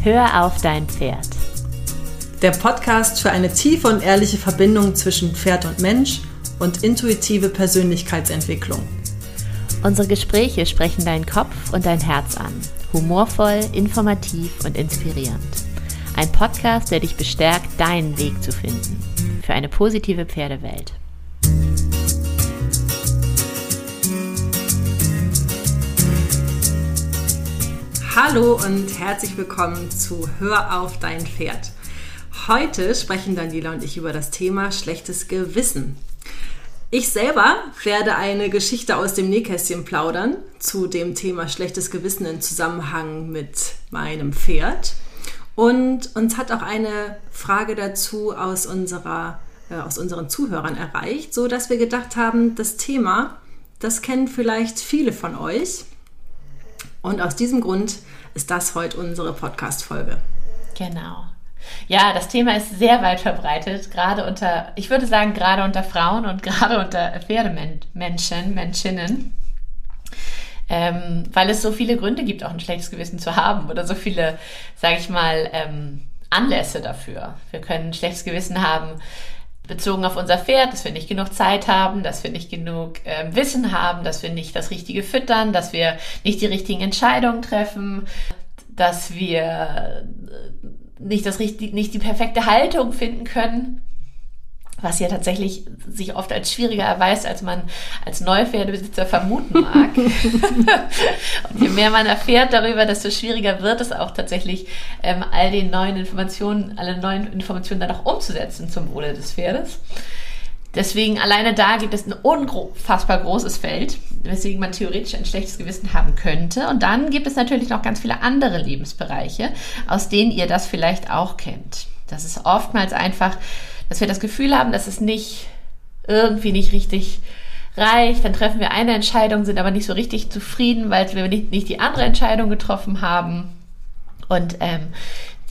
Hör auf dein Pferd. Der Podcast für eine tiefe und ehrliche Verbindung zwischen Pferd und Mensch und intuitive Persönlichkeitsentwicklung. Unsere Gespräche sprechen deinen Kopf und dein Herz an. Humorvoll, informativ und inspirierend. Ein Podcast, der dich bestärkt, deinen Weg zu finden. Für eine positive Pferdewelt. Hallo und herzlich willkommen zu Hör auf dein Pferd. Heute sprechen Daniela und ich über das Thema schlechtes Gewissen. Ich selber werde eine Geschichte aus dem Nähkästchen plaudern zu dem Thema schlechtes Gewissen im Zusammenhang mit meinem Pferd. Und uns hat auch eine Frage dazu aus, unserer, äh, aus unseren Zuhörern erreicht, so dass wir gedacht haben, das Thema, das kennen vielleicht viele von euch. Und aus diesem Grund ist das heute unsere Podcast-Folge. Genau. Ja, das Thema ist sehr weit verbreitet, gerade unter, ich würde sagen, gerade unter Frauen und gerade unter Pferdemenschen, Menschinnen. Ähm, weil es so viele Gründe gibt, auch ein schlechtes Gewissen zu haben oder so viele, sage ich mal, ähm, Anlässe dafür. Wir können ein schlechtes Gewissen haben, bezogen auf unser Pferd, dass wir nicht genug Zeit haben, dass wir nicht genug äh, Wissen haben, dass wir nicht das Richtige füttern, dass wir nicht die richtigen Entscheidungen treffen, dass wir äh, nicht, das richtig, nicht die perfekte Haltung finden können was ja tatsächlich sich oft als schwieriger erweist, als man als Neupferdebesitzer vermuten mag. und je mehr man erfährt darüber, desto schwieriger wird es auch tatsächlich, ähm, all den neuen Informationen, alle neuen Informationen dann auch umzusetzen zum Wohle des Pferdes. Deswegen alleine da gibt es ein unfassbar großes Feld, weswegen man theoretisch ein schlechtes Gewissen haben könnte. Und dann gibt es natürlich noch ganz viele andere Lebensbereiche, aus denen ihr das vielleicht auch kennt. Das ist oftmals einfach dass wir das Gefühl haben, dass es nicht irgendwie nicht richtig reicht. Dann treffen wir eine Entscheidung, sind aber nicht so richtig zufrieden, weil wir nicht, nicht die andere Entscheidung getroffen haben. Und ähm,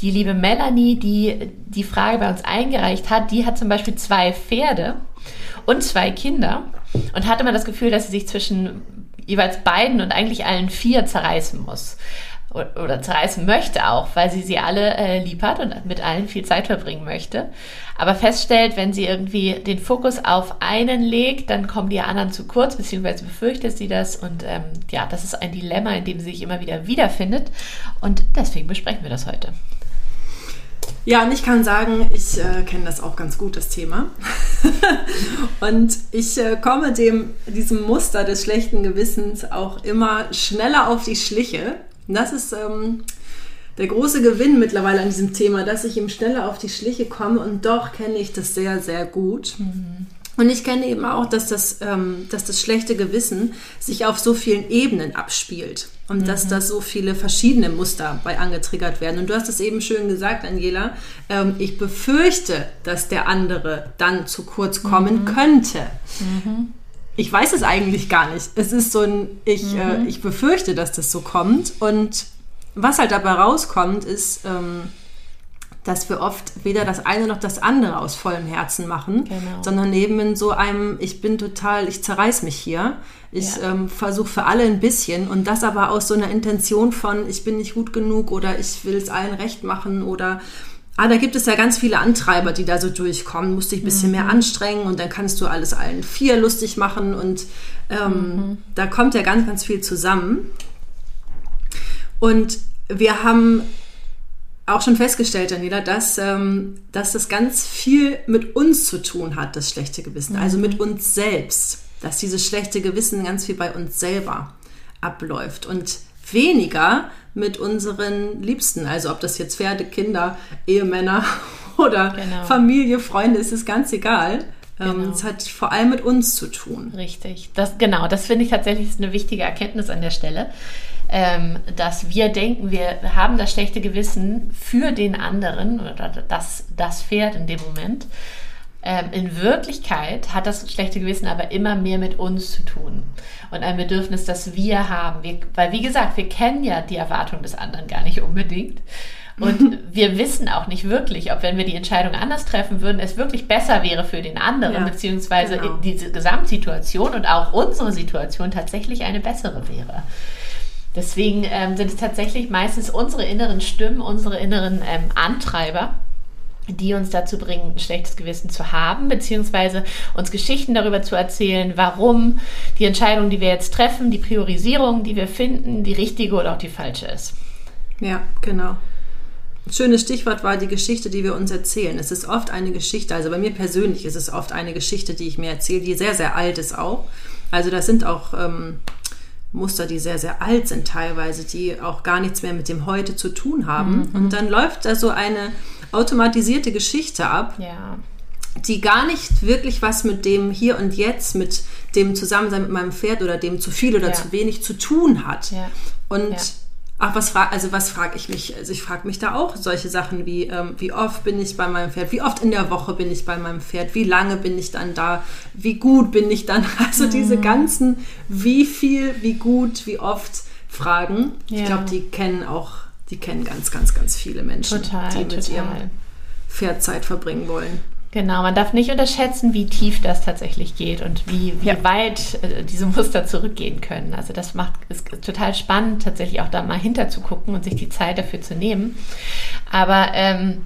die liebe Melanie, die die Frage bei uns eingereicht hat, die hat zum Beispiel zwei Pferde und zwei Kinder und hatte immer das Gefühl, dass sie sich zwischen jeweils beiden und eigentlich allen vier zerreißen muss oder zerreißen möchte auch, weil sie sie alle äh, lieb hat und mit allen viel Zeit verbringen möchte. Aber feststellt, wenn sie irgendwie den Fokus auf einen legt, dann kommen die anderen zu kurz, beziehungsweise befürchtet sie das. Und ähm, ja, das ist ein Dilemma, in dem sie sich immer wieder wiederfindet. Und deswegen besprechen wir das heute. Ja, und ich kann sagen, ich äh, kenne das auch ganz gut, das Thema. und ich äh, komme dem, diesem Muster des schlechten Gewissens auch immer schneller auf die Schliche, und das ist ähm, der große Gewinn mittlerweile an diesem Thema, dass ich ihm schneller auf die Schliche komme und doch kenne ich das sehr, sehr gut. Mhm. Und ich kenne eben auch, dass das, ähm, dass das schlechte Gewissen sich auf so vielen Ebenen abspielt und mhm. dass da so viele verschiedene Muster bei angetriggert werden. Und du hast es eben schön gesagt, Angela. Ähm, ich befürchte, dass der andere dann zu kurz kommen mhm. könnte. Mhm ich weiß es eigentlich gar nicht. Es ist so ein, ich, äh, mhm. äh, ich befürchte, dass das so kommt. Und was halt dabei rauskommt, ist, ähm, dass wir oft weder das eine noch das andere aus vollem Herzen machen, genau. sondern eben in so einem, ich bin total, ich zerreiß mich hier. Ich ja. ähm, versuche für alle ein bisschen und das aber aus so einer Intention von, ich bin nicht gut genug oder ich will es allen recht machen oder Ah, da gibt es ja ganz viele Antreiber, die da so durchkommen. Musst dich ein bisschen mhm. mehr anstrengen und dann kannst du alles allen vier lustig machen und ähm, mhm. da kommt ja ganz, ganz viel zusammen. Und wir haben auch schon festgestellt, Daniela, dass, ähm, dass das ganz viel mit uns zu tun hat, das schlechte Gewissen. Mhm. Also mit uns selbst. Dass dieses schlechte Gewissen ganz viel bei uns selber abläuft. Und weniger mit unseren Liebsten. Also ob das jetzt Pferde, Kinder, Ehemänner oder genau. Familie, Freunde, ist es ganz egal. Ähm, genau. Es hat vor allem mit uns zu tun. Richtig. Das, genau, das finde ich tatsächlich eine wichtige Erkenntnis an der Stelle. Ähm, dass wir denken, wir haben das schlechte Gewissen für den anderen oder das, das Pferd in dem Moment. Ähm, in Wirklichkeit hat das schlechte Gewissen aber immer mehr mit uns zu tun und ein Bedürfnis, das wir haben. Wir, weil, wie gesagt, wir kennen ja die Erwartung des anderen gar nicht unbedingt. Und wir wissen auch nicht wirklich, ob wenn wir die Entscheidung anders treffen würden, es wirklich besser wäre für den anderen, ja, beziehungsweise genau. diese Gesamtsituation und auch unsere Situation tatsächlich eine bessere wäre. Deswegen ähm, sind es tatsächlich meistens unsere inneren Stimmen, unsere inneren ähm, Antreiber, die uns dazu bringen, ein schlechtes Gewissen zu haben, beziehungsweise uns Geschichten darüber zu erzählen, warum die Entscheidung, die wir jetzt treffen, die Priorisierung, die wir finden, die richtige oder auch die falsche ist. Ja, genau. Schönes Stichwort war die Geschichte, die wir uns erzählen. Es ist oft eine Geschichte, also bei mir persönlich ist es oft eine Geschichte, die ich mir erzähle, die sehr, sehr alt ist auch. Also das sind auch ähm, Muster, die sehr, sehr alt sind teilweise, die auch gar nichts mehr mit dem Heute zu tun haben. Mhm. Und dann läuft da so eine automatisierte Geschichte ab. Ja die gar nicht wirklich was mit dem Hier und Jetzt, mit dem Zusammensein mit meinem Pferd oder dem zu viel oder ja. zu wenig zu tun hat. Ja. Und ja. Ach, was frage also was frage ich mich? Also ich frage mich da auch solche Sachen wie, ähm, wie oft bin ich bei meinem Pferd, wie oft in der Woche bin ich bei meinem Pferd, wie lange bin ich dann da, wie gut bin ich dann? Also mhm. diese ganzen wie viel, wie gut, wie oft Fragen. Ich glaube, die kennen auch, die kennen ganz, ganz, ganz viele Menschen, total, die mit total. ihrem Pferd Zeit verbringen wollen. Genau, man darf nicht unterschätzen, wie tief das tatsächlich geht und wie, wie ja. weit äh, diese Muster zurückgehen können. Also das macht ist total spannend, tatsächlich auch da mal hinter zu gucken und sich die Zeit dafür zu nehmen. Aber ähm,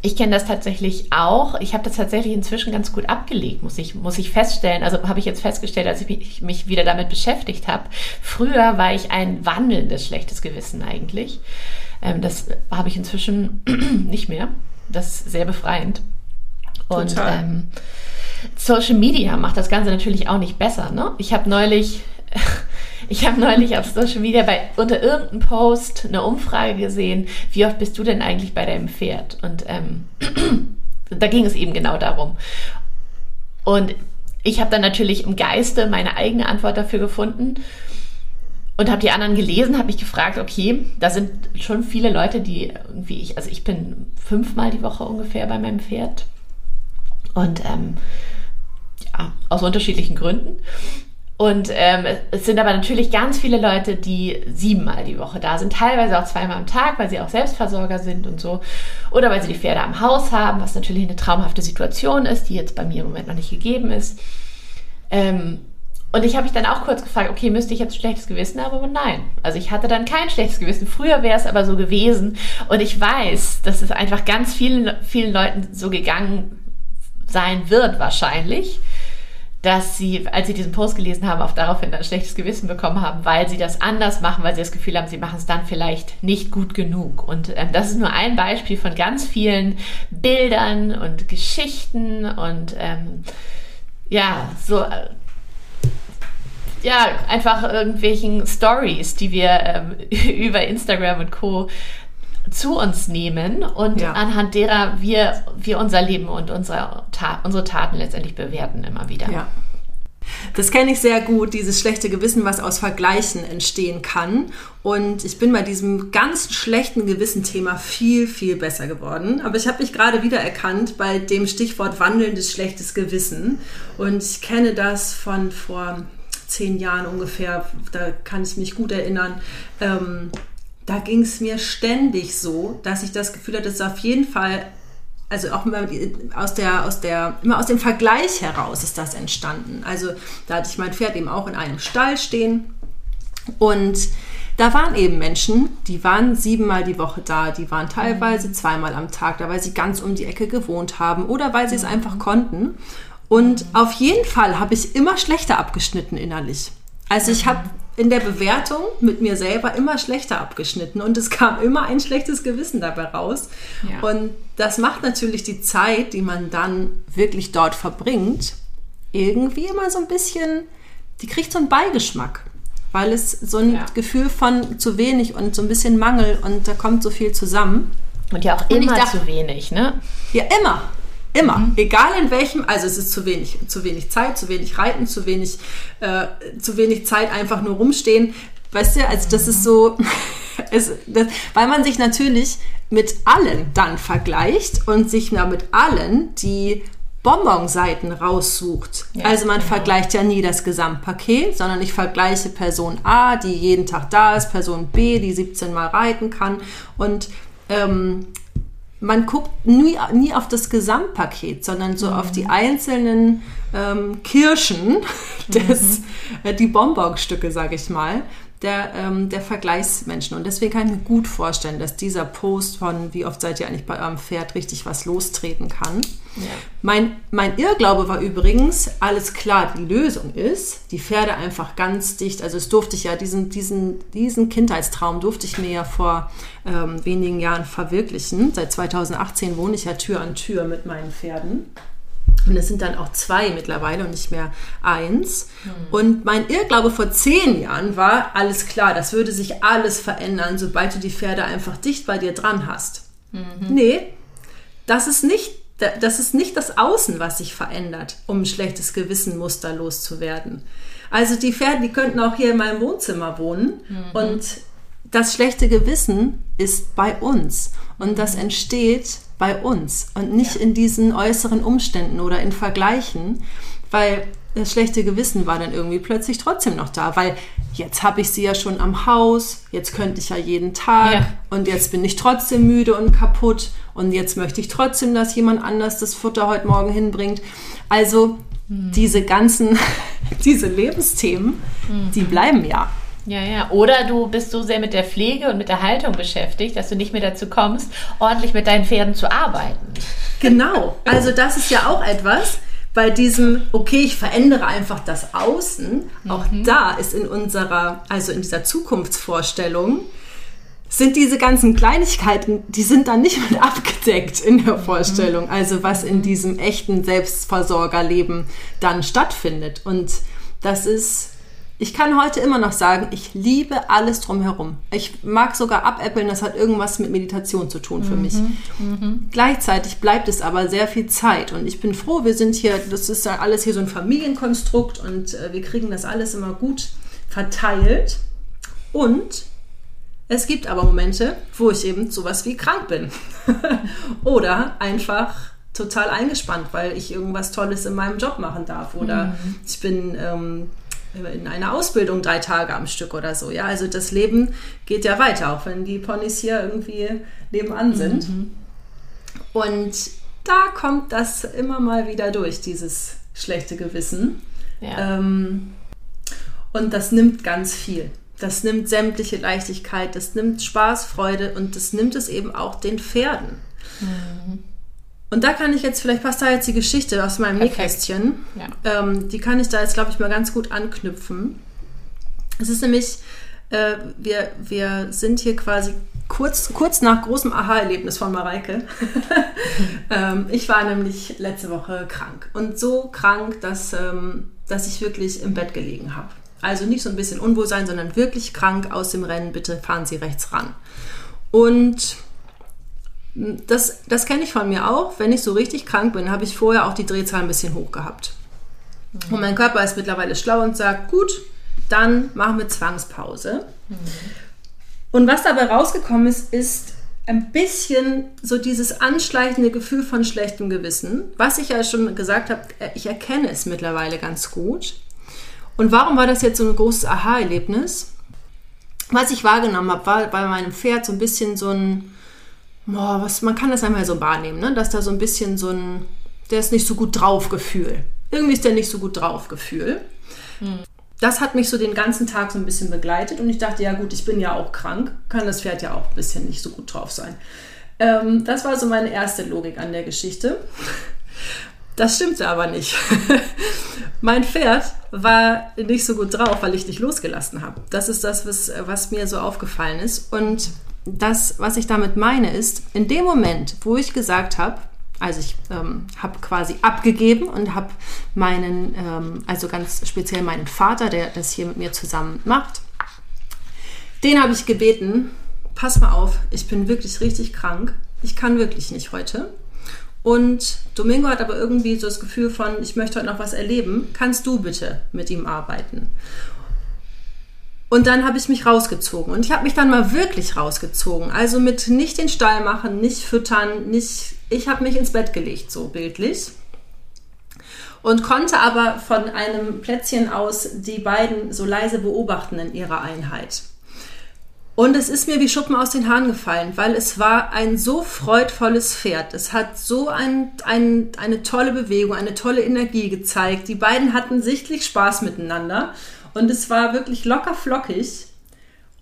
ich kenne das tatsächlich auch. Ich habe das tatsächlich inzwischen ganz gut abgelegt, muss ich, muss ich feststellen. Also habe ich jetzt festgestellt, als ich mich, mich wieder damit beschäftigt habe. Früher war ich ein wandelndes schlechtes Gewissen eigentlich. Ähm, das habe ich inzwischen nicht mehr. Das ist sehr befreiend. Und ähm, Social Media macht das Ganze natürlich auch nicht besser. Ne? Ich habe neulich, ich habe neulich auf Social Media bei unter irgendeinem Post eine Umfrage gesehen, wie oft bist du denn eigentlich bei deinem Pferd? Und ähm, da ging es eben genau darum. Und ich habe dann natürlich im Geiste meine eigene Antwort dafür gefunden und habe die anderen gelesen, habe mich gefragt, okay, da sind schon viele Leute, die irgendwie ich, also ich bin fünfmal die Woche ungefähr bei meinem Pferd und ähm, ja, aus unterschiedlichen Gründen. Und ähm, es sind aber natürlich ganz viele Leute, die siebenmal die Woche da sind, teilweise auch zweimal am Tag, weil sie auch Selbstversorger sind und so. Oder weil sie die Pferde am Haus haben, was natürlich eine traumhafte Situation ist, die jetzt bei mir im Moment noch nicht gegeben ist. Ähm, und ich habe mich dann auch kurz gefragt, okay, müsste ich jetzt schlechtes Gewissen haben? Aber nein. Also ich hatte dann kein schlechtes Gewissen. Früher wäre es aber so gewesen. Und ich weiß, dass es einfach ganz vielen, vielen Leuten so gegangen sein wird wahrscheinlich, dass sie, als sie diesen Post gelesen haben, auch daraufhin ein schlechtes Gewissen bekommen haben, weil sie das anders machen, weil sie das Gefühl haben, sie machen es dann vielleicht nicht gut genug. Und ähm, das ist nur ein Beispiel von ganz vielen Bildern und Geschichten und ähm, ja, so äh, ja, einfach irgendwelchen Stories, die wir ähm, über Instagram und Co zu uns nehmen und ja. anhand derer wir, wir unser Leben und unsere, Ta unsere Taten letztendlich bewerten immer wieder. Ja. Das kenne ich sehr gut, dieses schlechte Gewissen, was aus Vergleichen entstehen kann. Und ich bin bei diesem ganz schlechten Gewissen-Thema viel, viel besser geworden. Aber ich habe mich gerade wieder erkannt bei dem Stichwort wandelndes schlechtes Gewissen. Und ich kenne das von vor zehn Jahren ungefähr, da kann ich mich gut erinnern. Ähm, da ging es mir ständig so, dass ich das Gefühl hatte, dass auf jeden Fall, also auch immer aus der, aus der, immer aus dem Vergleich heraus ist das entstanden. Also da hatte ich mein Pferd eben auch in einem Stall stehen und da waren eben Menschen, die waren siebenmal die Woche da, die waren teilweise mhm. zweimal am Tag da, weil sie ganz um die Ecke gewohnt haben oder weil sie es mhm. einfach konnten. Und auf jeden Fall habe ich immer schlechter abgeschnitten innerlich. Also ich habe in der Bewertung mit mir selber immer schlechter abgeschnitten und es kam immer ein schlechtes Gewissen dabei raus. Ja. Und das macht natürlich die Zeit, die man dann wirklich dort verbringt, irgendwie immer so ein bisschen, die kriegt so einen Beigeschmack, weil es so ein ja. Gefühl von zu wenig und so ein bisschen Mangel und da kommt so viel zusammen. Und ja auch immer dachte, zu wenig, ne? Ja, immer. Immer. Mhm. Egal in welchem, also es ist zu wenig, zu wenig Zeit, zu wenig Reiten, zu wenig, äh, zu wenig Zeit einfach nur rumstehen. Weißt du, also das ist so, es, das, weil man sich natürlich mit allen dann vergleicht und sich ja mit allen die Bonbonseiten raussucht. Ja, also man genau. vergleicht ja nie das Gesamtpaket, sondern ich vergleiche Person A, die jeden Tag da ist, Person B, die 17 Mal reiten kann und ähm, man guckt nie, nie auf das Gesamtpaket, sondern so mhm. auf die einzelnen ähm, Kirschen, des, mhm. äh, die Bonbonstücke, sage ich mal, der, ähm, der Vergleichsmenschen. Und deswegen kann ich mir gut vorstellen, dass dieser Post von wie oft seid ihr eigentlich bei eurem Pferd richtig was lostreten kann. Ja. Mein, mein Irrglaube war übrigens, alles klar, die Lösung ist, die Pferde einfach ganz dicht, also es durfte ich ja, diesen, diesen, diesen Kindheitstraum durfte ich mir ja vor ähm, wenigen Jahren verwirklichen. Seit 2018 wohne ich ja Tür an Tür mit meinen Pferden. Und es sind dann auch zwei mittlerweile und nicht mehr eins. Mhm. Und mein Irrglaube vor zehn Jahren war, alles klar, das würde sich alles verändern, sobald du die Pferde einfach dicht bei dir dran hast. Mhm. Nee, das ist nicht das ist nicht das Außen, was sich verändert, um ein schlechtes Gewissenmuster loszuwerden. Also die Pferde, die könnten auch hier in meinem Wohnzimmer wohnen mhm. und das schlechte Gewissen ist bei uns und das entsteht bei uns und nicht ja. in diesen äußeren Umständen oder in Vergleichen, weil das schlechte Gewissen war dann irgendwie plötzlich trotzdem noch da, weil jetzt habe ich sie ja schon am Haus, jetzt könnte ich ja jeden Tag ja. und jetzt bin ich trotzdem müde und kaputt und jetzt möchte ich trotzdem, dass jemand anders das Futter heute Morgen hinbringt. Also hm. diese ganzen, diese Lebensthemen, hm. die bleiben ja. Ja, ja. Oder du bist so sehr mit der Pflege und mit der Haltung beschäftigt, dass du nicht mehr dazu kommst, ordentlich mit deinen Pferden zu arbeiten. Genau. Also das ist ja auch etwas bei diesem, okay, ich verändere einfach das Außen. Auch mhm. da ist in unserer, also in dieser Zukunftsvorstellung, sind diese ganzen Kleinigkeiten, die sind dann nicht mit abgedeckt in der Vorstellung. Also was in diesem echten Selbstversorgerleben dann stattfindet. Und das ist ich kann heute immer noch sagen, ich liebe alles drumherum. Ich mag sogar abäppeln, das hat irgendwas mit Meditation zu tun für mhm, mich. Mhm. Gleichzeitig bleibt es aber sehr viel Zeit und ich bin froh, wir sind hier, das ist ja alles hier so ein Familienkonstrukt und äh, wir kriegen das alles immer gut verteilt. Und es gibt aber Momente, wo ich eben sowas wie krank bin. Oder einfach total eingespannt, weil ich irgendwas Tolles in meinem Job machen darf. Oder mhm. ich bin ähm, in einer Ausbildung drei Tage am Stück oder so. Ja, also das Leben geht ja weiter, auch wenn die Ponys hier irgendwie nebenan sind. Mhm. Und da kommt das immer mal wieder durch, dieses schlechte Gewissen. Ja. Ähm, und das nimmt ganz viel. Das nimmt sämtliche Leichtigkeit, das nimmt Spaß, Freude und das nimmt es eben auch den Pferden. Mhm. Und da kann ich jetzt, vielleicht passt da jetzt die Geschichte aus meinem Nähkästchen. Ja. Ähm, die kann ich da jetzt, glaube ich, mal ganz gut anknüpfen. Es ist nämlich, äh, wir, wir sind hier quasi kurz, kurz nach großem Aha-Erlebnis von Mareike. ähm, ich war nämlich letzte Woche krank. Und so krank, dass, ähm, dass ich wirklich im Bett gelegen habe. Also nicht so ein bisschen Unwohlsein, sondern wirklich krank aus dem Rennen. Bitte fahren Sie rechts ran. Und das, das kenne ich von mir auch. Wenn ich so richtig krank bin, habe ich vorher auch die Drehzahl ein bisschen hoch gehabt. Mhm. Und mein Körper ist mittlerweile schlau und sagt, gut, dann machen wir Zwangspause. Mhm. Und was dabei rausgekommen ist, ist ein bisschen so dieses anschleichende Gefühl von schlechtem Gewissen. Was ich ja schon gesagt habe, ich erkenne es mittlerweile ganz gut. Und warum war das jetzt so ein großes Aha-Erlebnis? Was ich wahrgenommen habe, war bei meinem Pferd so ein bisschen so ein, boah, was, man kann das einmal so wahrnehmen, ne? dass da so ein bisschen so ein, der ist nicht so gut drauf Gefühl. Irgendwie ist der nicht so gut drauf Gefühl. Hm. Das hat mich so den ganzen Tag so ein bisschen begleitet und ich dachte, ja gut, ich bin ja auch krank, kann das Pferd ja auch ein bisschen nicht so gut drauf sein. Ähm, das war so meine erste Logik an der Geschichte. Das stimmte aber nicht. mein Pferd war nicht so gut drauf, weil ich dich losgelassen habe. Das ist das, was, was mir so aufgefallen ist. Und das, was ich damit meine, ist, in dem Moment, wo ich gesagt habe, also ich ähm, habe quasi abgegeben und habe meinen, ähm, also ganz speziell meinen Vater, der das hier mit mir zusammen macht, den habe ich gebeten, pass mal auf, ich bin wirklich richtig krank, ich kann wirklich nicht heute. Und Domingo hat aber irgendwie so das Gefühl von, ich möchte heute noch was erleben, kannst du bitte mit ihm arbeiten? Und dann habe ich mich rausgezogen. Und ich habe mich dann mal wirklich rausgezogen. Also mit nicht den Stall machen, nicht füttern, nicht. Ich habe mich ins Bett gelegt, so bildlich. Und konnte aber von einem Plätzchen aus die beiden so leise beobachten in ihrer Einheit. Und es ist mir wie Schuppen aus den Haaren gefallen, weil es war ein so freudvolles Pferd. Es hat so ein, ein, eine tolle Bewegung, eine tolle Energie gezeigt. Die beiden hatten sichtlich Spaß miteinander. Und es war wirklich locker flockig.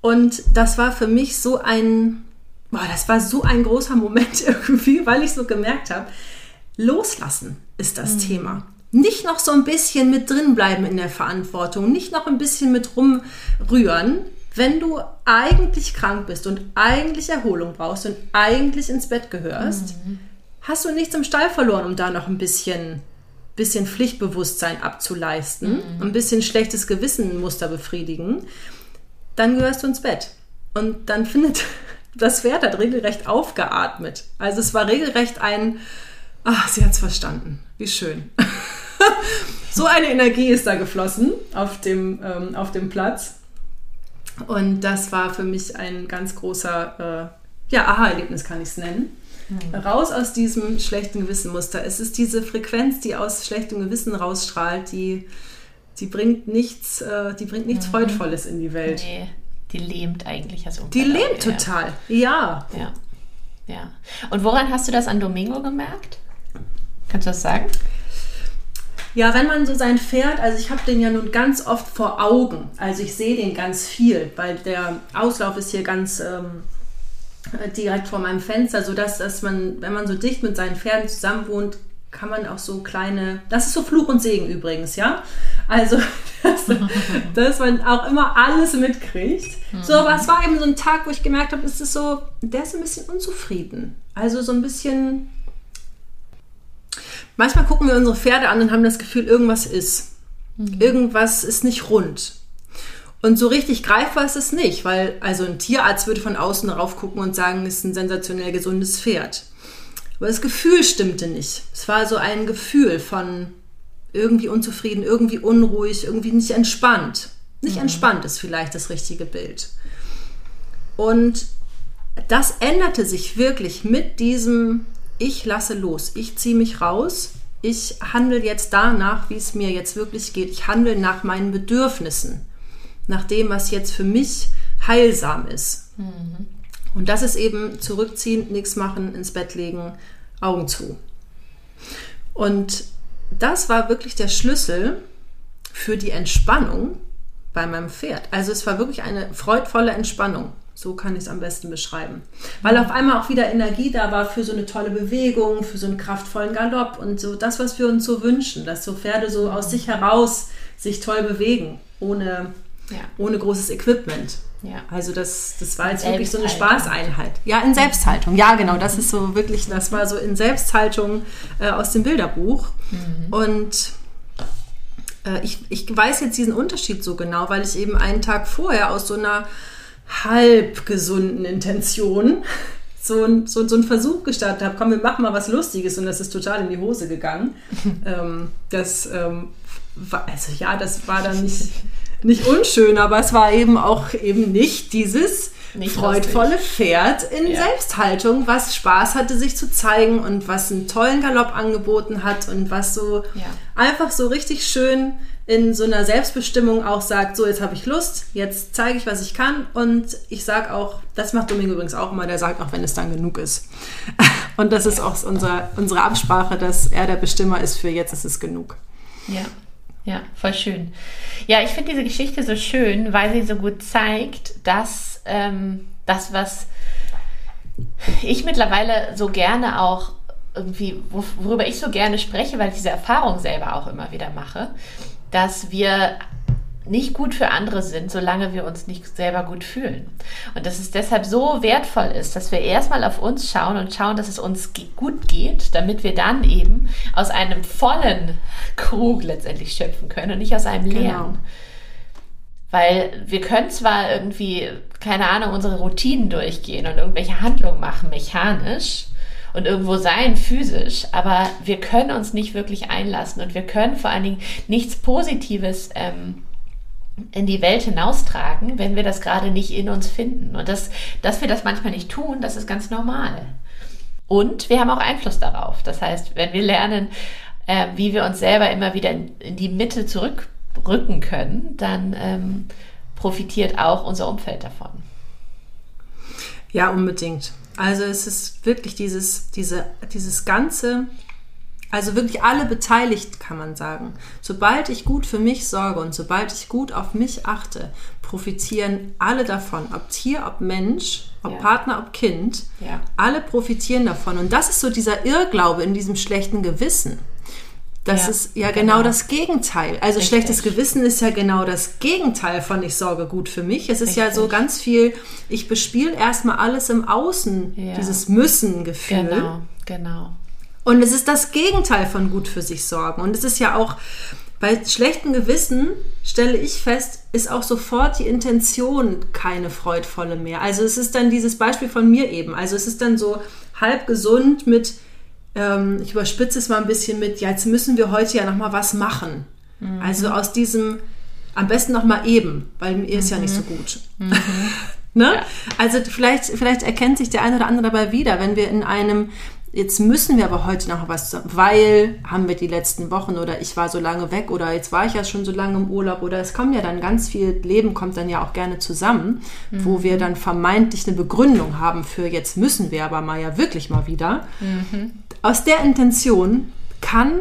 Und das war für mich so ein, boah, das war so ein großer Moment irgendwie, weil ich so gemerkt habe, loslassen ist das mhm. Thema. Nicht noch so ein bisschen mit drin bleiben in der Verantwortung, nicht noch ein bisschen mit rumrühren, wenn du eigentlich krank bist und eigentlich Erholung brauchst und eigentlich ins Bett gehörst, mhm. hast du nichts im Stall verloren, um da noch ein bisschen, bisschen Pflichtbewusstsein abzuleisten, mhm. ein bisschen schlechtes Gewissenmuster befriedigen. Dann gehörst du ins Bett. Und dann findet das Pferd hat regelrecht aufgeatmet. Also es war regelrecht ein, ach, sie hat es verstanden. Wie schön. so eine Energie ist da geflossen auf dem, ähm, auf dem Platz. Und das war für mich ein ganz großer äh, ja, Aha-Erlebnis, kann ich es nennen. Mhm. Raus aus diesem schlechten Gewissenmuster. Es ist diese Frequenz, die aus schlechtem Gewissen rausstrahlt, die, die bringt nichts, äh, die bringt nichts mhm. Freudvolles in die Welt. Nee, die lähmt eigentlich also Die lähmt total, ja. ja. Ja. Und woran hast du das an Domingo gemerkt? Kannst du das sagen? Ja, wenn man so sein Pferd, also ich habe den ja nun ganz oft vor Augen, also ich sehe den ganz viel, weil der Auslauf ist hier ganz ähm, direkt vor meinem Fenster, sodass dass man, wenn man so dicht mit seinen Pferden zusammen wohnt, kann man auch so kleine, das ist so Fluch und Segen übrigens, ja. Also, dass, dass man auch immer alles mitkriegt. So, aber es war eben so ein Tag, wo ich gemerkt habe, es ist so, der ist ein bisschen unzufrieden. Also so ein bisschen, Manchmal gucken wir unsere Pferde an und haben das Gefühl, irgendwas ist. Mhm. Irgendwas ist nicht rund. Und so richtig greifbar ist es nicht, weil also ein Tierarzt würde von außen darauf gucken und sagen, es ist ein sensationell gesundes Pferd. Aber das Gefühl stimmte nicht. Es war so ein Gefühl von irgendwie unzufrieden, irgendwie unruhig, irgendwie nicht entspannt. Nicht mhm. entspannt ist vielleicht das richtige Bild. Und das änderte sich wirklich mit diesem ich lasse los, ich ziehe mich raus, ich handle jetzt danach, wie es mir jetzt wirklich geht. Ich handle nach meinen Bedürfnissen, nach dem, was jetzt für mich heilsam ist. Mhm. Und das ist eben zurückziehen, nichts machen, ins Bett legen, Augen zu. Und das war wirklich der Schlüssel für die Entspannung bei meinem Pferd. Also es war wirklich eine freudvolle Entspannung. So kann ich es am besten beschreiben. Weil auf einmal auch wieder Energie da war für so eine tolle Bewegung, für so einen kraftvollen Galopp und so das, was wir uns so wünschen, dass so Pferde so aus sich heraus sich toll bewegen, ohne, ja. ohne großes Equipment. Ja. Also das, das war jetzt wirklich so eine Spaßeinheit. Ja, in Selbsthaltung. Ja, genau. Das ist so wirklich, das war so in Selbsthaltung äh, aus dem Bilderbuch. Mhm. Und äh, ich, ich weiß jetzt diesen Unterschied so genau, weil ich eben einen Tag vorher aus so einer halb gesunden Intention so, ein, so, so einen Versuch gestartet habe, komm, wir machen mal was Lustiges und das ist total in die Hose gegangen. ähm, das ähm, war, also ja, das war dann nicht, nicht unschön, aber es war eben auch eben nicht dieses nicht freudvolle lustig. Pferd in ja. Selbsthaltung, was Spaß hatte, sich zu zeigen und was einen tollen Galopp angeboten hat und was so ja. einfach so richtig schön in so einer Selbstbestimmung auch sagt, so jetzt habe ich Lust, jetzt zeige ich, was ich kann und ich sage auch, das macht Domingo übrigens auch immer, der sagt auch, wenn es dann genug ist. Und das ist auch unser, unsere Absprache, dass er der Bestimmer ist für jetzt ist es genug. Ja. Ja, voll schön. Ja, ich finde diese Geschichte so schön, weil sie so gut zeigt, dass ähm, das, was ich mittlerweile so gerne auch irgendwie, worüber ich so gerne spreche, weil ich diese Erfahrung selber auch immer wieder mache, dass wir nicht gut für andere sind, solange wir uns nicht selber gut fühlen. Und dass es deshalb so wertvoll ist, dass wir erstmal auf uns schauen und schauen, dass es uns gut geht, damit wir dann eben aus einem vollen Krug letztendlich schöpfen können und nicht aus einem leeren. Genau. Weil wir können zwar irgendwie, keine Ahnung, unsere Routinen durchgehen und irgendwelche Handlungen machen, mechanisch, und irgendwo sein physisch, aber wir können uns nicht wirklich einlassen und wir können vor allen Dingen nichts Positives ähm, in die Welt hinaustragen, wenn wir das gerade nicht in uns finden. Und das, dass wir das manchmal nicht tun, das ist ganz normal. Und wir haben auch Einfluss darauf. Das heißt, wenn wir lernen, äh, wie wir uns selber immer wieder in, in die Mitte zurückrücken können, dann ähm, profitiert auch unser Umfeld davon. Ja, unbedingt. Also es ist wirklich dieses, diese, dieses ganze Also wirklich alle beteiligt, kann man sagen. Sobald ich gut für mich sorge und sobald ich gut auf mich achte, profitieren alle davon. Ob Tier, ob Mensch, ob Ja. Partner, ob Kind. Ja. Alle profitieren davon. Und das ist so dieser Irrglaube in diesem schlechten Gewissen. Das Ja, ist ja genau. genau das Gegenteil. Also Richtig. schlechtes Gewissen ist ja genau das Gegenteil von ich sorge gut für mich. Es ist ja so Richtig. ganz viel, ich bespiele erstmal alles im Außen, dieses Müssen-Gefühl. Genau, genau. Und es ist das Gegenteil von gut für sich sorgen. Und es ist ja auch bei schlechtem Gewissen, stelle ich fest, ist auch sofort die Intention keine freudvolle mehr. Also es ist dann dieses Beispiel von mir eben. Also es ist dann so halb gesund mit, ähm, ich überspitze es mal ein bisschen mit, ja, jetzt müssen wir heute ja nochmal was machen. Also aus diesem, am besten nochmal eben, weil mir ist ja nicht so gut. ne? Ja. Also vielleicht, vielleicht erkennt sich der eine oder andere dabei wieder, wenn wir in einem, jetzt müssen wir aber heute noch was, weil haben wir die letzten Wochen oder ich war so lange weg oder jetzt war ich ja schon so lange im Urlaub oder es kommen ja dann ganz viel Leben kommt dann ja auch gerne zusammen, wo wir dann vermeintlich eine Begründung haben für jetzt müssen wir aber mal ja wirklich mal wieder. Aus der Intention kann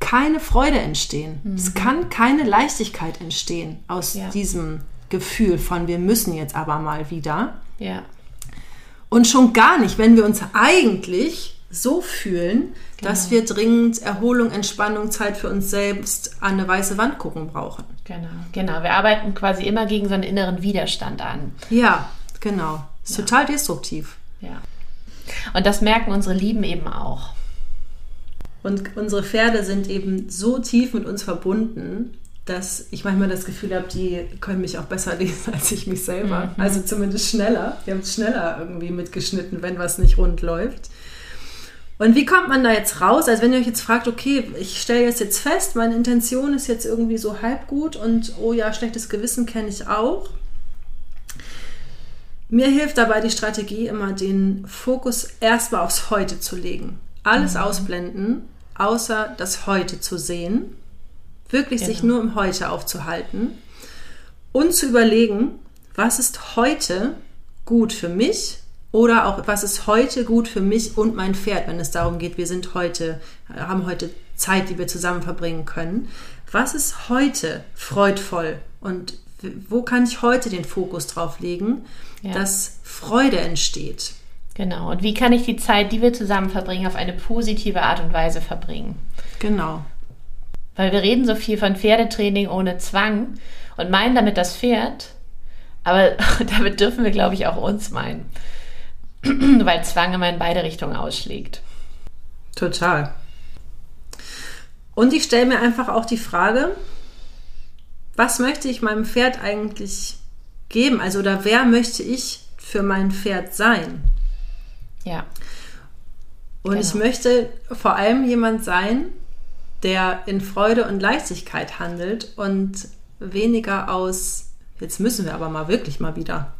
keine Freude entstehen. Es kann keine Leichtigkeit entstehen aus Ja. diesem Gefühl von wir müssen jetzt aber mal wieder. Ja. Und schon gar nicht, wenn wir uns eigentlich so fühlen, dass wir dringend Erholung, Entspannung, Zeit für uns selbst an eine weiße Wand gucken brauchen. Genau, genau. Wir arbeiten quasi immer gegen so einen inneren Widerstand an. Ja, genau. Ist total destruktiv. Ja. Und das merken unsere Lieben eben auch. Und unsere Pferde sind eben so tief mit uns verbunden, dass ich manchmal das Gefühl habe, die können mich auch besser lesen als ich mich selber. Also zumindest schneller. Die haben es schneller irgendwie mitgeschnitten, wenn was nicht rund läuft. Und wie kommt man da jetzt raus? Also wenn ihr euch jetzt fragt, okay, ich stelle jetzt jetzt fest, meine Intention ist jetzt irgendwie so halb gut und oh ja, schlechtes Gewissen kenne ich auch. Mir hilft dabei die Strategie immer, den Fokus erstmal aufs Heute zu legen. Alles ausblenden, außer das Heute zu sehen. Wirklich sich Genau. nur im Heute aufzuhalten und zu überlegen, was ist heute gut für mich oder auch was ist heute gut für mich und mein Pferd, wenn es darum geht, wir sind heute, haben heute Zeit, die wir zusammen verbringen können. Was ist heute freudvoll und wo kann ich heute den Fokus drauf legen, Ja. dass Freude entsteht? Genau. Und wie kann ich die Zeit, die wir zusammen verbringen, auf eine positive Art und Weise verbringen? Genau. Weil wir reden so viel von Pferdetraining ohne Zwang und meinen damit das Pferd, aber damit dürfen wir, glaube ich, auch uns meinen. Weil Zwang immer in beide Richtungen ausschlägt. Total. Und ich stelle mir einfach auch die Frage, was möchte ich meinem Pferd eigentlich geben? Also, oder wer möchte ich für mein Pferd sein? Ja, Und ich Genau. möchte vor allem jemand sein, der in Freude und Leichtigkeit handelt und weniger aus, jetzt müssen wir aber mal wirklich mal wieder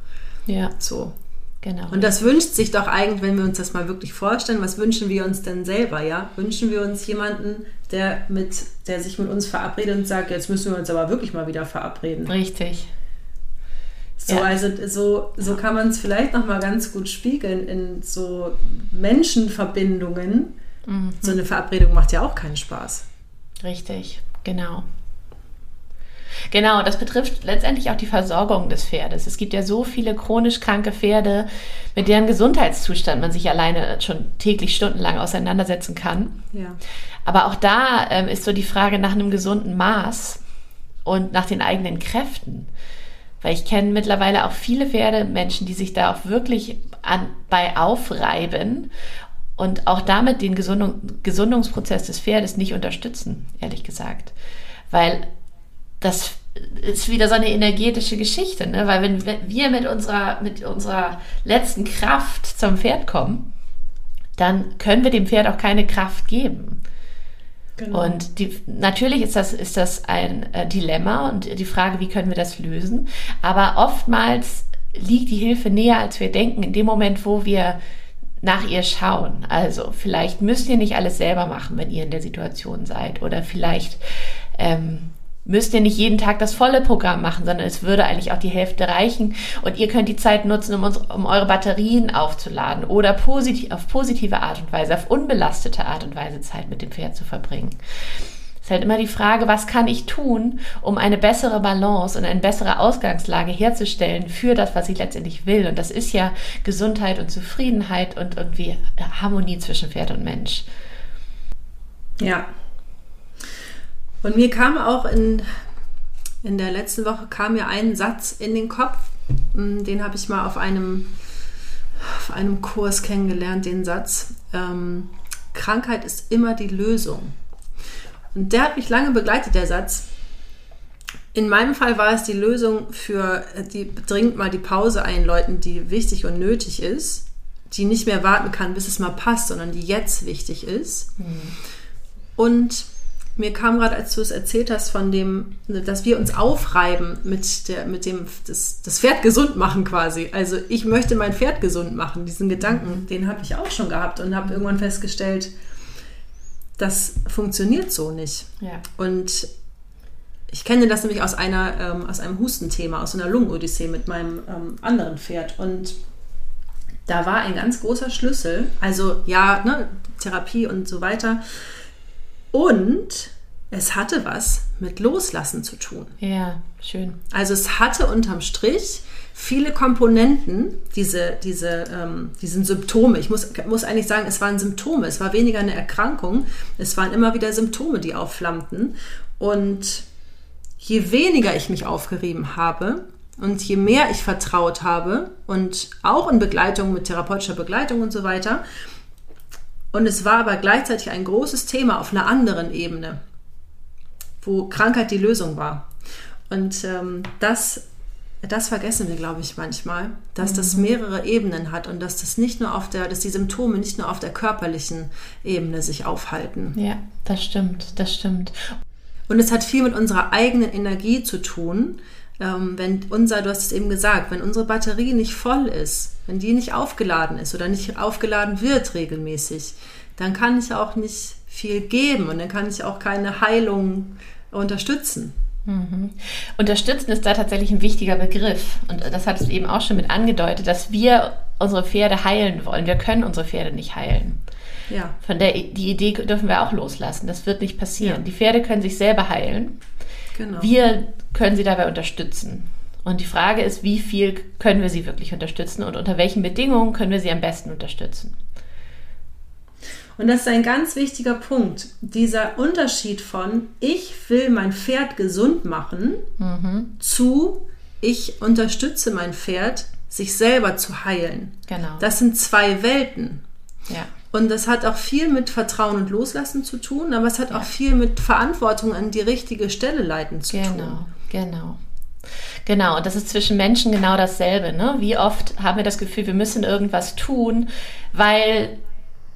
ja, so. Genau. Und das wünscht sich doch eigentlich, wenn wir uns das mal wirklich vorstellen, was wünschen wir uns denn selber, ja? Wünschen wir uns jemanden, der mit, der sich mit uns verabredet und sagt, jetzt müssen wir uns aber wirklich mal wieder verabreden. Richtig. So, Ja. also so, so kann man es vielleicht noch mal ganz gut spiegeln in so Menschenverbindungen. Mhm. So eine Verabredung macht ja auch keinen Spaß. Richtig, genau. Genau, das betrifft letztendlich auch die Versorgung des Pferdes. Es gibt ja so viele chronisch kranke Pferde, mit deren Gesundheitszustand man sich alleine schon täglich stundenlang auseinandersetzen kann. Ja. Aber auch da ähm, ist so die Frage nach einem gesunden Maß und nach den eigenen Kräften. Weil ich kenne mittlerweile auch viele Pferdemenschen, die sich da auch wirklich an, bei aufreiben und auch damit den Gesundung, Gesundungsprozess des Pferdes nicht unterstützen, ehrlich gesagt. Weil das ist wieder so eine energetische Geschichte, ne? weil wenn wir mit unserer, mit unserer letzten Kraft zum Pferd kommen, dann können wir dem Pferd auch keine Kraft geben. Genau. Und die, natürlich ist das, ist das ein äh, Dilemma und die Frage, wie können wir das lösen. Aber oftmals liegt die Hilfe näher, als wir denken, in dem Moment, wo wir nach ihr schauen. Also vielleicht müsst ihr nicht alles selber machen, wenn ihr in der Situation seid. Oder vielleicht ähm, müsst ihr nicht jeden Tag das volle Programm machen, sondern es würde eigentlich auch die Hälfte reichen und ihr könnt die Zeit nutzen, um, uns, um eure Batterien aufzuladen oder positiv, auf positive Art und Weise, auf unbelastete Art und Weise Zeit mit dem Pferd zu verbringen. Es ist halt immer die Frage, was kann ich tun, um eine bessere Balance und eine bessere Ausgangslage herzustellen für das, was ich letztendlich will. Und das ist ja Gesundheit und Zufriedenheit und irgendwie Harmonie zwischen Pferd und Mensch. Ja, und mir kam auch in, in der letzten Woche kam mir ein Satz in den Kopf, mm, den habe ich mal auf einem, auf einem Kurs kennengelernt, den Satz. Ähm, Krankheit ist immer die Lösung. Und der hat mich lange begleitet, der Satz. In meinem Fall war es die Lösung für, die dringend mal die Pause einläuten, die wichtig und nötig ist, die nicht mehr warten kann, bis es mal passt, sondern die jetzt wichtig ist. Mhm. Und mir kam gerade, als du es erzählt hast, von dem, dass wir uns aufreiben mit, der, mit dem, das, das Pferd gesund machen quasi. Also ich möchte mein Pferd gesund machen. Diesen Gedanken, den habe ich auch schon gehabt und habe irgendwann festgestellt, das funktioniert so nicht. Ja. Und ich kenne das nämlich aus einer, ähm, aus einem Hustenthema, aus einer Lungenodyssee mit meinem ähm, anderen Pferd. Und da war ein ganz großer Schlüssel. Also ja, ne, Therapie und so weiter und es hatte was mit Loslassen zu tun. Ja, schön. Also es hatte unterm Strich viele Komponenten, diese, diese, ähm, diesen Symptome. Ich muss, muss eigentlich sagen, es waren Symptome. Es war weniger eine Erkrankung. Es waren immer wieder Symptome, die aufflammten. Und je weniger ich mich aufgerieben habe und je mehr ich vertraut habe und auch in Begleitung mit therapeutischer Begleitung und so weiter, und es war aber gleichzeitig ein großes Thema auf einer anderen Ebene, wo Krankheit die Lösung war. Und ähm, das, das vergessen wir, glaube ich, manchmal, dass mhm. das mehrere Ebenen hat und dass das nicht nur auf der, dass die Symptome nicht nur auf der körperlichen Ebene sich aufhalten. Ja, das stimmt, das stimmt. Und es hat viel mit unserer eigenen Energie zu tun, ähm, wenn unser, du hast es eben gesagt, wenn unsere Batterie nicht voll ist, wenn die nicht aufgeladen ist oder nicht aufgeladen wird regelmäßig, dann kann ich auch nicht viel geben und dann kann ich auch keine Heilung unterstützen. Mhm. Unterstützen ist da tatsächlich ein wichtiger Begriff. Und das hat es eben auch schon mit angedeutet, dass wir unsere Pferde heilen wollen. Wir können unsere Pferde nicht heilen. Ja. Von der die Idee dürfen wir auch loslassen. Das wird nicht passieren. Ja. Die Pferde können sich selber heilen. Genau. Wir können sie dabei unterstützen. Und die Frage ist, wie viel können wir sie wirklich unterstützen und unter welchen Bedingungen können wir sie am besten unterstützen? Und das ist ein ganz wichtiger Punkt. Dieser Unterschied von ich will mein Pferd gesund machen mhm. zu ich unterstütze mein Pferd, sich selber zu heilen. Genau. Das sind zwei Welten. Ja. Und das hat auch viel mit Vertrauen und Loslassen zu tun, aber es hat ja. auch viel mit Verantwortung an die richtige Stelle leiten zu genau, tun. Genau, genau. Genau, und das ist zwischen Menschen genau dasselbe. Ne? Wie oft haben wir das Gefühl, wir müssen irgendwas tun, weil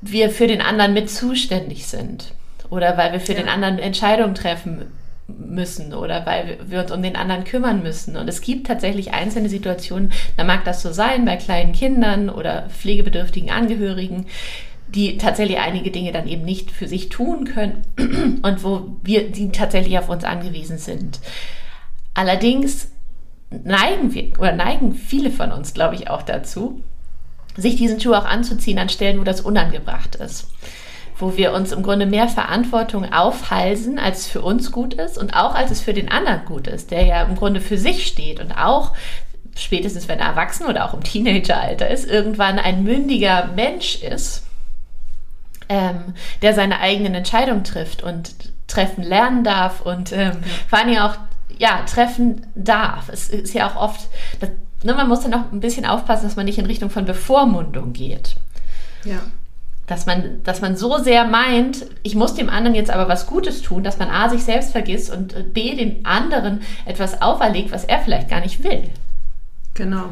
wir für den anderen mit zuständig sind oder weil wir für ja. den anderen Entscheidungen treffen müssen oder weil wir uns um den anderen kümmern müssen. Und es gibt tatsächlich einzelne Situationen, da mag das so sein bei kleinen Kindern oder pflegebedürftigen Angehörigen, die tatsächlich einige Dinge dann eben nicht für sich tun können und wo wir die tatsächlich auf uns angewiesen sind. Allerdings neigen wir oder neigen viele von uns, glaube ich, auch dazu, sich diesen Schuh auch anzuziehen an Stellen, wo das unangebracht ist. Wo wir uns im Grunde mehr Verantwortung aufhalsen, als es für uns gut ist und auch als es für den anderen gut ist, der ja im Grunde für sich steht und auch spätestens wenn er erwachsen oder auch im Teenageralter ist, irgendwann ein mündiger Mensch ist ähm, der seine eigenen Entscheidungen trifft und treffen lernen darf und ähm, vor allem auch ja, treffen darf. Es ist ja auch oft, das, ne, man muss dann auch ein bisschen aufpassen, dass man nicht in Richtung von Bevormundung geht. Ja. Dass man, dass man so sehr meint, ich muss dem anderen jetzt aber was Gutes tun, dass man A, sich selbst vergisst und äh, B, dem anderen etwas auferlegt, was er vielleicht gar nicht will. Genau.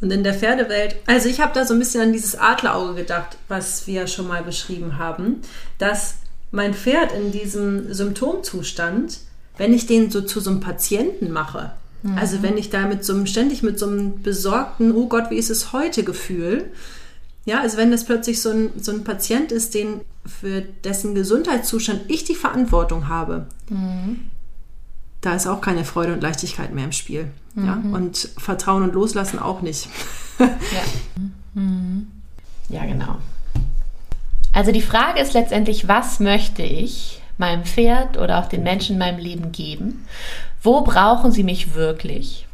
Und in der Pferdewelt, also ich habe da so ein bisschen an dieses Adlerauge gedacht, was wir schon mal beschrieben haben, dass mein Pferd in diesem Symptomzustand, wenn ich den so zu so einem Patienten mache, mhm. also wenn ich da mit so einem, ständig mit so einem besorgten, oh Gott, wie ist es heute Gefühl, ja, also wenn das plötzlich so ein, so ein Patient ist, den, für dessen Gesundheitszustand ich die Verantwortung habe, mhm da ist auch keine Freude und Leichtigkeit mehr im Spiel. Mhm. Ja? Und Vertrauen und Loslassen auch nicht. ja. Mhm. ja, genau. Also die Frage ist letztendlich, was möchte ich meinem Pferd oder auch den Menschen in meinem Leben geben? Wo brauchen sie mich wirklich?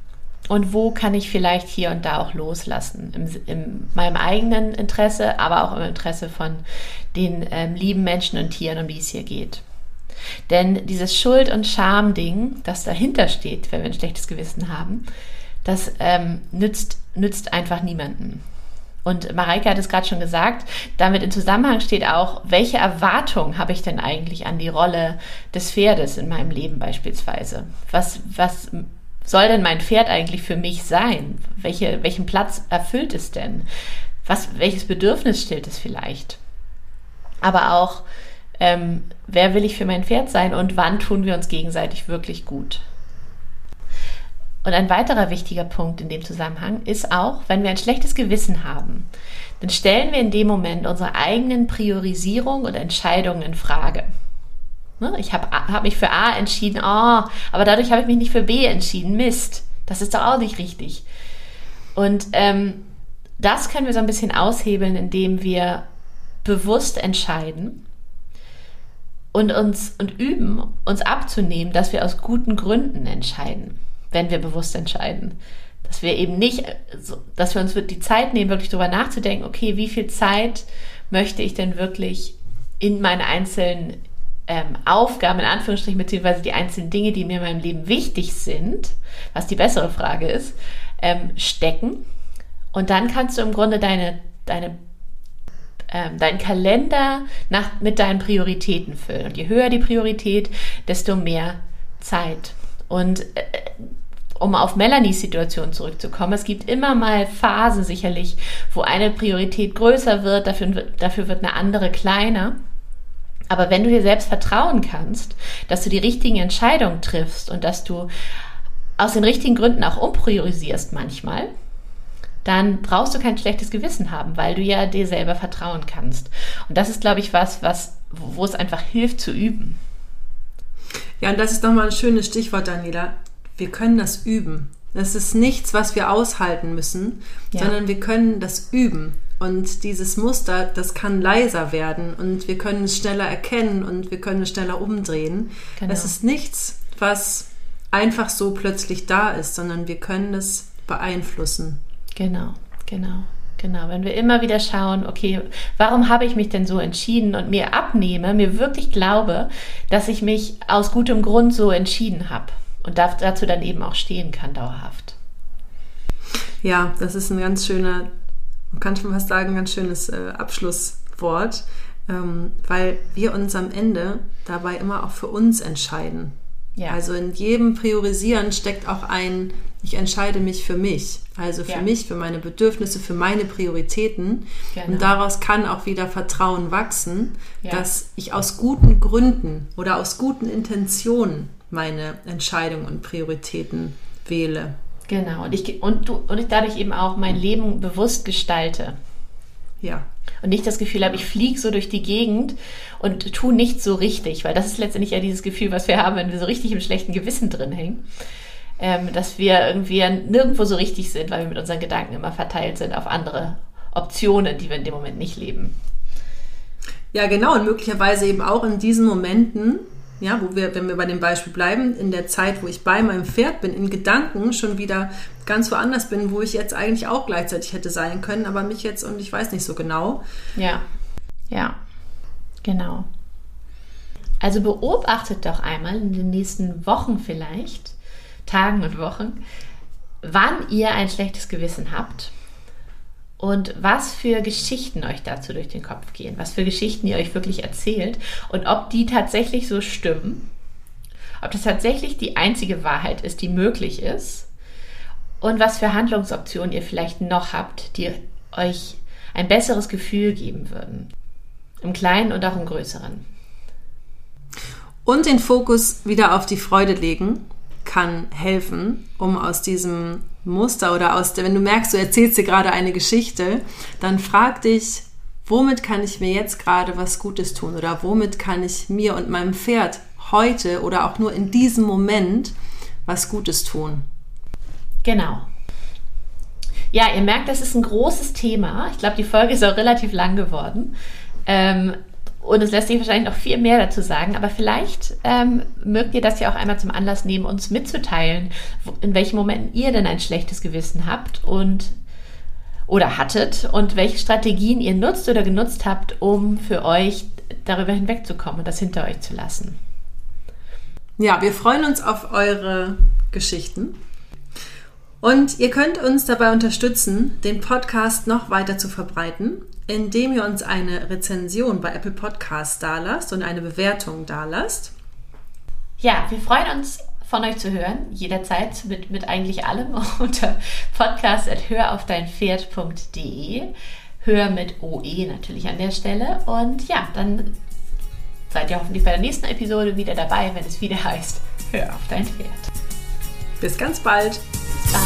Und wo kann ich vielleicht hier und da auch loslassen? Im, in meinem eigenen Interesse, aber auch im Interesse von den ähm, lieben Menschen und Tieren, um die es hier geht. Denn dieses Schuld- und Scham-Ding, das dahinter steht, wenn wir ein schlechtes Gewissen haben, das ähm, nützt, nützt einfach niemanden. Und Mareike hat es gerade schon gesagt, damit in Zusammenhang steht auch, welche Erwartung habe ich denn eigentlich an die Rolle des Pferdes in meinem Leben beispielsweise? Was, was soll denn mein Pferd eigentlich für mich sein? Welche, welchen Platz erfüllt es denn? Was, welches Bedürfnis stillt es vielleicht? Aber auch, ähm, wer will ich für mein Pferd sein und wann tun wir uns gegenseitig wirklich gut? Und ein weiterer wichtiger Punkt in dem Zusammenhang ist auch, wenn wir ein schlechtes Gewissen haben, dann stellen wir in dem Moment unsere eigenen Priorisierung und Entscheidungen in Frage. Ne, ich habe hab mich für A entschieden, oh, aber dadurch habe ich mich nicht für B entschieden. Mist, das ist doch auch nicht richtig. Und ähm, das können wir so ein bisschen aushebeln, indem wir bewusst entscheiden und uns und üben, uns abzunehmen, dass wir aus guten Gründen entscheiden wenn wir bewusst entscheiden. Dass wir eben nicht, dass wir uns die Zeit nehmen, wirklich darüber nachzudenken, okay, wie viel Zeit möchte ich denn wirklich in meine einzelnen ähm, Aufgaben, in Anführungsstrichen, beziehungsweise die einzelnen Dinge, die mir in meinem Leben wichtig sind, was die bessere Frage ist, ähm, stecken. Und dann kannst du im Grunde deine, deine ähm, deinen Kalender nach, mit deinen Prioritäten füllen. Und je höher die Priorität, desto mehr Zeit. Und äh, um auf Melanies Situation zurückzukommen, es gibt immer mal Phasen sicherlich, wo eine Priorität größer wird, dafür, dafür wird eine andere kleiner. Aber wenn du dir selbst vertrauen kannst, dass du die richtigen Entscheidungen triffst und dass du aus den richtigen Gründen auch umpriorisierst manchmal, dann brauchst du kein schlechtes Gewissen haben, weil du ja dir selber vertrauen kannst. Und das ist, glaube ich, was, was, wo es einfach hilft zu üben. Ja, und das ist nochmal ein schönes Stichwort, Daniela wir können das üben. Das ist nichts, was wir aushalten müssen, ja. sondern wir können das üben. Und dieses Muster, das kann leiser werden und wir können es schneller erkennen und wir können es schneller umdrehen. Genau. Es ist nichts, was einfach so plötzlich da ist, sondern wir können es beeinflussen. Genau, genau. Genau, wenn wir immer wieder schauen, okay, warum habe ich mich denn so entschieden und mir abnehme, mir wirklich glaube, dass ich mich aus gutem Grund so entschieden habe und dazu dann eben auch stehen kann dauerhaft. Ja, das ist ein ganz schöner, man kann schon fast sagen, ein ganz schönes äh, Abschlusswort, ähm, weil wir uns am Ende dabei immer auch für uns entscheiden. Ja. Also in jedem Priorisieren steckt auch ein, ich entscheide mich für mich. Also für ja. mich, für meine Bedürfnisse, für meine Prioritäten. Genau. Und daraus kann auch wieder Vertrauen wachsen, ja. dass ich aus guten Gründen oder aus guten Intentionen meine Entscheidungen und Prioritäten wähle. Genau, und ich, und, du, und ich dadurch eben auch mein Leben bewusst gestalte. Ja. Und nicht das Gefühl habe, ich fliege so durch die Gegend und tue nicht so richtig, weil das ist letztendlich ja dieses Gefühl, was wir haben, wenn wir so richtig im schlechten Gewissen drin hängen. Ähm, dass wir irgendwie nirgendwo so richtig sind, weil wir mit unseren Gedanken immer verteilt sind auf andere Optionen, die wir in dem Moment nicht leben. Ja, genau. Und möglicherweise eben auch in diesen Momenten ja, wo wir, wenn wir bei dem Beispiel bleiben, in der Zeit, wo ich bei meinem Pferd bin, in Gedanken schon wieder ganz woanders bin, wo ich jetzt eigentlich auch gleichzeitig hätte sein können, aber mich jetzt und ich weiß nicht so genau. Ja, ja, genau. Also beobachtet doch einmal in den nächsten Wochen vielleicht, Tagen und Wochen, wann ihr ein schlechtes Gewissen habt und was für Geschichten euch dazu durch den Kopf gehen, was für Geschichten ihr euch wirklich erzählt und ob die tatsächlich so stimmen, ob das tatsächlich die einzige Wahrheit ist, die möglich ist und was für Handlungsoptionen ihr vielleicht noch habt, die euch ein besseres Gefühl geben würden, im Kleinen und auch im Größeren. Und den Fokus wieder auf die Freude legen kann helfen, um aus diesem Muster oder aus der, wenn du merkst, du erzählst dir gerade eine Geschichte, dann frag dich, womit kann ich mir jetzt gerade was Gutes tun oder womit kann ich mir und meinem Pferd heute oder auch nur in diesem Moment was Gutes tun. Genau. Ja, ihr merkt, das ist ein großes Thema. Ich glaube, die Folge ist auch relativ lang geworden. Ähm, und es lässt sich wahrscheinlich noch viel mehr dazu sagen, aber vielleicht ähm, mögt ihr das ja auch einmal zum Anlass nehmen, uns mitzuteilen, in welchen Momenten ihr denn ein schlechtes Gewissen habt und oder hattet und welche Strategien ihr nutzt oder genutzt habt, um für euch darüber hinwegzukommen und das hinter euch zu lassen. Ja, wir freuen uns auf eure Geschichten. Und ihr könnt uns dabei unterstützen, den Podcast noch weiter zu verbreiten, indem ihr uns eine Rezension bei Apple Podcasts dalasst und eine Bewertung dalasst. Ja, wir freuen uns von euch zu hören, jederzeit mit, mit eigentlich allem unter podcast.höraufdeinpferd.de. Hör mit OE natürlich an der Stelle. Und ja, dann seid ihr hoffentlich bei der nächsten Episode wieder dabei, wenn es wieder heißt, hör auf dein Pferd. Bis ganz bald. Bis dann.